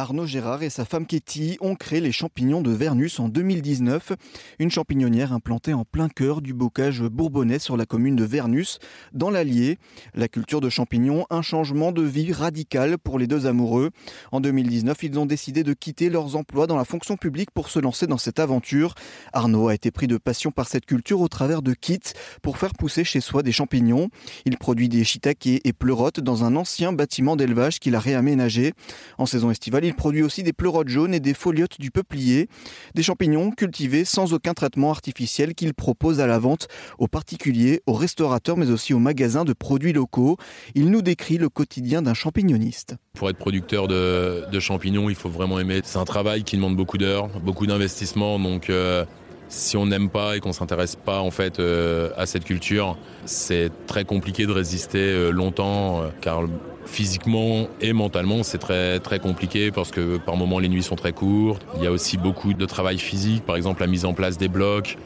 Arnaud Gérard et sa femme Katie ont créé les champignons de Vernus en 2019, une champignonnière implantée en plein cœur du bocage bourbonnais sur la commune de Vernus, dans l'Allier. La culture de champignons, un changement de vie radical pour les deux amoureux. En 2019, ils ont décidé de quitter leurs emplois dans la fonction publique pour se lancer dans cette aventure. Arnaud a été pris de passion par cette culture au travers de kits pour faire pousser chez soi des champignons. Il produit des shiitake et pleurotes dans un ancien bâtiment d'élevage qu'il a réaménagé. En saison estivale, il produit aussi des pleurotes jaunes et des foliotes du peuplier, des champignons cultivés sans aucun traitement artificiel qu'il propose à la vente aux particuliers, aux restaurateurs, mais aussi aux magasins de produits locaux. Il nous décrit le quotidien d'un champignoniste. Pour être producteur de, champignons, il faut vraiment aimer. C'est un travail qui demande beaucoup d'heures, beaucoup d'investissement, donc. Euh, si on n'aime pas et qu'on s'intéresse pas en fait euh, à cette culture, c'est très compliqué de résister euh, longtemps car physiquement et mentalement, c'est très très compliqué parce que par moments les nuits sont très courtes. Il y a aussi beaucoup de travail physique, par exemple la mise en place des blocs.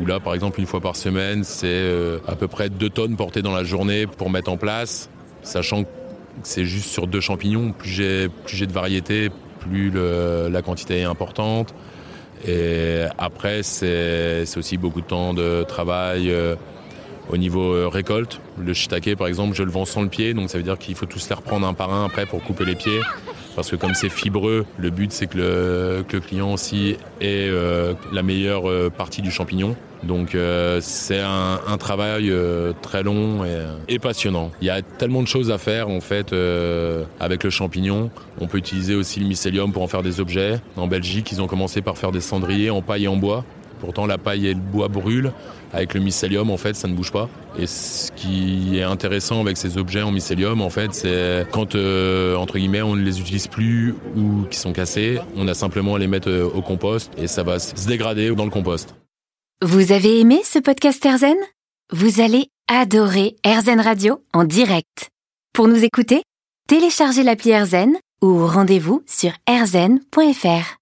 Où là, par exemple, une fois par semaine, c'est euh, à peu près deux tonnes portées dans la journée pour mettre en place, sachant que c'est juste sur deux champignons. Plus j'ai plus de variété, plus la quantité est importante. Et après, c'est aussi beaucoup de temps de travail. Euh, au niveau euh, récolte, le shiitake par exemple, je le vends sans le pied, donc ça veut dire qu'il faut tous les reprendre un par un après pour couper les pieds. Parce que comme c'est fibreux, le but c'est que le, client aussi ait euh, la meilleure euh, partie du champignon. Donc c'est un, travail très long et, passionnant. Il y a tellement de choses à faire en fait avec le champignon. On peut utiliser aussi le mycélium pour en faire des objets. En Belgique, ils ont commencé par faire des cendriers en paille et en bois. Pourtant, la paille et le bois brûlent. Avec le mycélium, en fait, ça ne bouge pas. Et ce qui est intéressant avec ces objets en mycélium, en fait, c'est quand, euh, entre guillemets, on ne les utilise plus ou qui sont cassés, on a simplement à les mettre euh, au compost et ça va se dégrader dans le compost. Vous avez aimé ce podcast Erzen Vous allez adorer Erzen Radio en direct. Pour nous écouter, téléchargez l'appli Erzen ou rendez-vous sur erzen.fr.